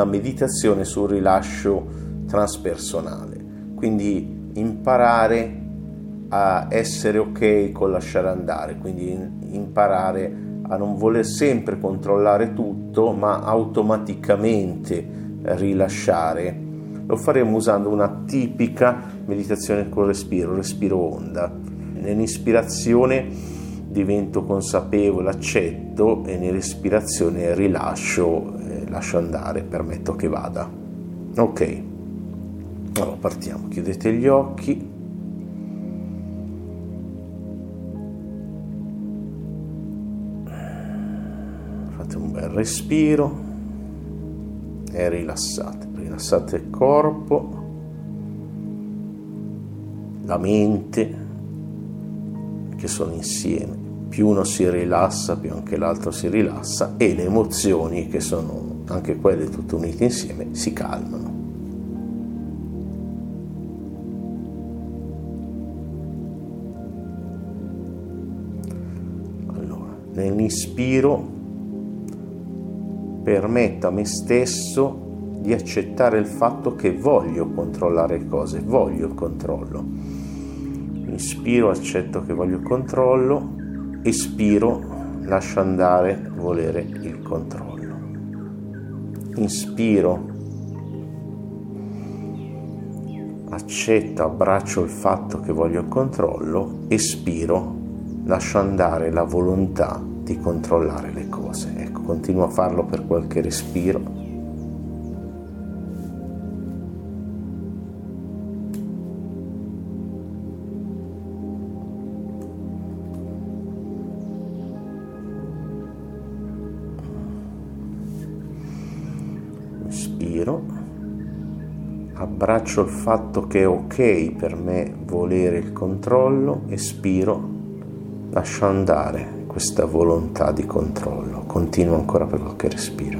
una meditazione sul rilascio transpersonale, quindi imparare a essere ok con lasciare andare, quindi imparare a non voler sempre controllare tutto, ma automaticamente rilasciare. Lo faremo usando una tipica meditazione col respiro, respiro onda. Nell'ispirazione divento consapevole, accetto e nell'espirazione rilascio, lascio andare, permetto che vada. Ok, allora partiamo, chiudete gli occhi. Fate un bel respiro e rilassate, rilassate il corpo, la mente che sono insieme. Più uno si rilassa, più anche l'altro si rilassa e le emozioni che sono anche quelle tutte unite insieme si calmano. Allora, nell'ispiro permetto a me stesso di accettare il fatto che voglio controllare le cose, voglio il controllo. Inspiro, accetto che voglio il controllo, espiro, lascio andare, volere il controllo. Inspiro, accetto, abbraccio il fatto che voglio il controllo, espiro, lascio andare la volontà di controllare le cose. Ecco, continuo a farlo per qualche respiro. Inspiro, abbraccio il fatto che è ok per me volere il controllo, espiro, lascio andare questa volontà di controllo. Continuo ancora per qualche respiro.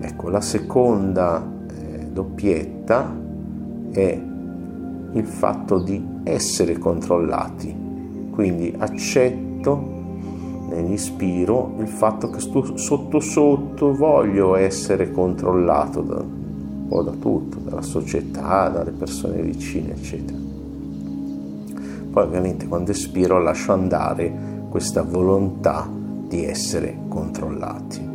Ecco, la seconda eh, doppietta è il fatto di essere controllati. Quindi accetto nell'ispiro il fatto che sto sotto sotto voglio essere controllato da, po' da tutto, dalla società, dalle persone vicine, eccetera. Poi ovviamente quando espiro lascio andare questa volontà di essere controllati.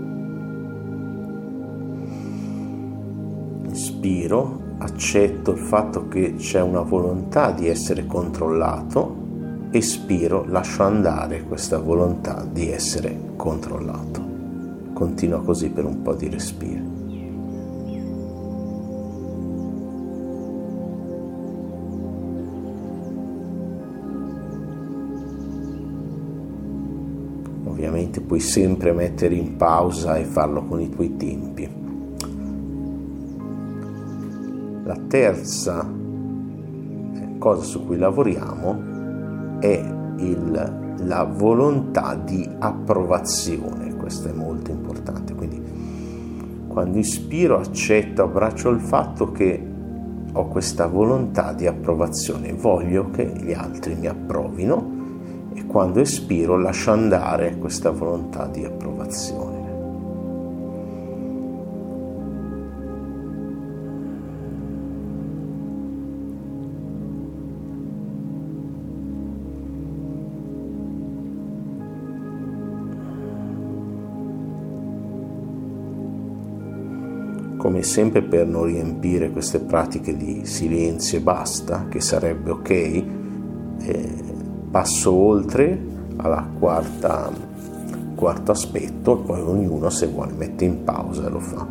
Inspiro, accetto il fatto che c'è una volontà di essere controllato, espiro, lascio andare questa volontà di essere controllato. Continua così per un po' di respiro. ovviamente puoi sempre mettere in pausa e farlo con i tuoi tempi. La terza cosa su cui lavoriamo è il, la volontà di approvazione, questo è molto importante, quindi quando ispiro accetto, abbraccio il fatto che ho questa volontà di approvazione, voglio che gli altri mi approvino e quando espiro lascio andare questa volontà di approvazione. Come sempre per non riempire queste pratiche di silenzio e basta, che sarebbe ok, eh, passo oltre alla quarta quarto aspetto poi ognuno se vuole mette in pausa e lo fa.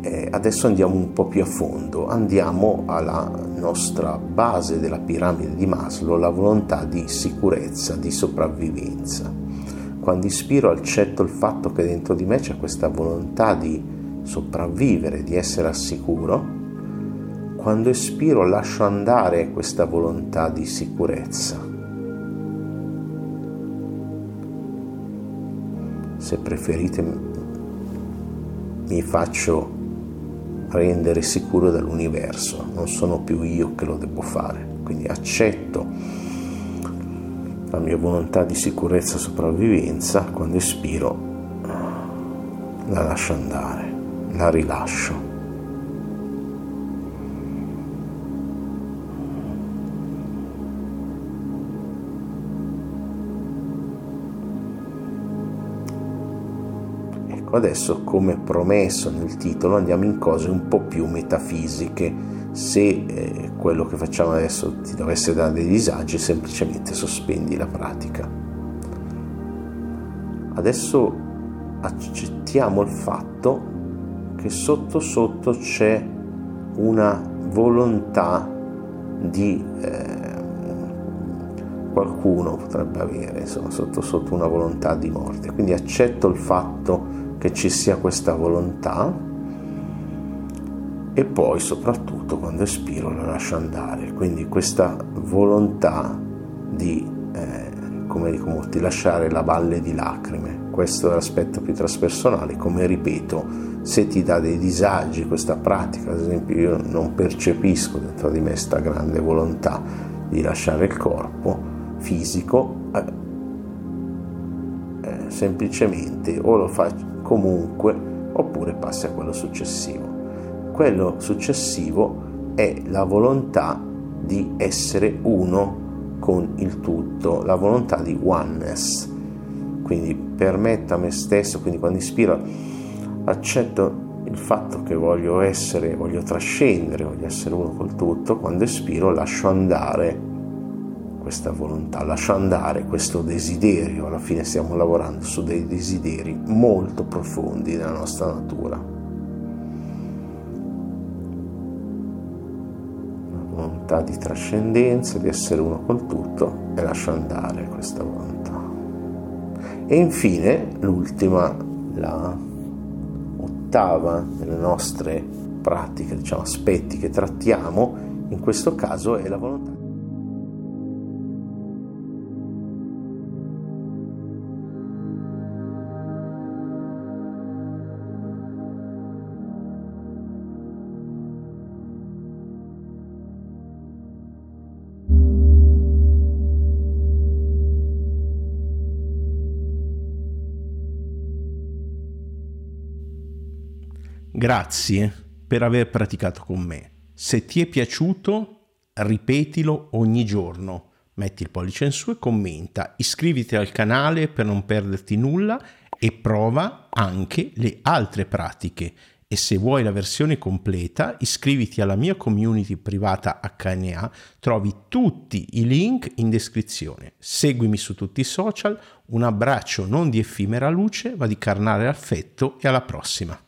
E adesso andiamo un po' più a fondo. Andiamo alla nostra base della piramide di Maslow la volontà di sicurezza di sopravvivenza quando ispiro accetto il fatto che dentro di me c'è questa volontà di sopravvivere di essere al sicuro quando espiro lascio andare questa volontà di sicurezza. Se preferite mi faccio rendere sicuro dall'universo, non sono più io che lo devo fare, quindi accetto la mia volontà di sicurezza e sopravvivenza, quando espiro la lascio andare, la rilascio. Adesso come promesso nel titolo andiamo in cose un po' più metafisiche se eh, quello che facciamo adesso ti dovesse dare dei disagi, semplicemente sospendi la pratica. Adesso accettiamo il fatto che sotto sotto c'è una volontà di eh, qualcuno potrebbe avere insomma sotto sotto una volontà di morte quindi accetto il fatto che ci sia questa volontà e poi soprattutto quando espiro la lascio andare, quindi questa volontà di, eh, come dico molti, lasciare la valle di lacrime, questo è l'aspetto più traspersonale, come ripeto, se ti dà dei disagi questa pratica, ad esempio io non percepisco dentro di me questa grande volontà di lasciare il corpo fisico, eh, eh, semplicemente o lo fai comunque oppure passi a quello successivo. Quello successivo è la volontà di essere uno con il tutto, la volontà di oneness. Quindi permetto a me stesso, quindi quando ispiro accetto il fatto che voglio essere, voglio trascendere, voglio essere uno col tutto, quando espiro lascio andare questa volontà, lascio andare questo desiderio, alla fine stiamo lavorando su dei desideri molto profondi nella nostra natura. volontà di trascendenza, di essere uno col tutto e lascio andare questa volontà. E infine l'ultima, la ottava delle nostre pratiche, diciamo aspetti che trattiamo, in questo caso è la volontà. Grazie per aver praticato con me. Se ti è piaciuto, ripetilo ogni giorno. Metti il pollice in su e commenta. Iscriviti al canale per non perderti nulla e prova anche le altre pratiche. E se vuoi la versione completa, iscriviti alla mia community privata HNA, trovi tutti i link in descrizione. Seguimi su tutti i social, un abbraccio non di effimera luce, ma di carnale affetto e alla prossima.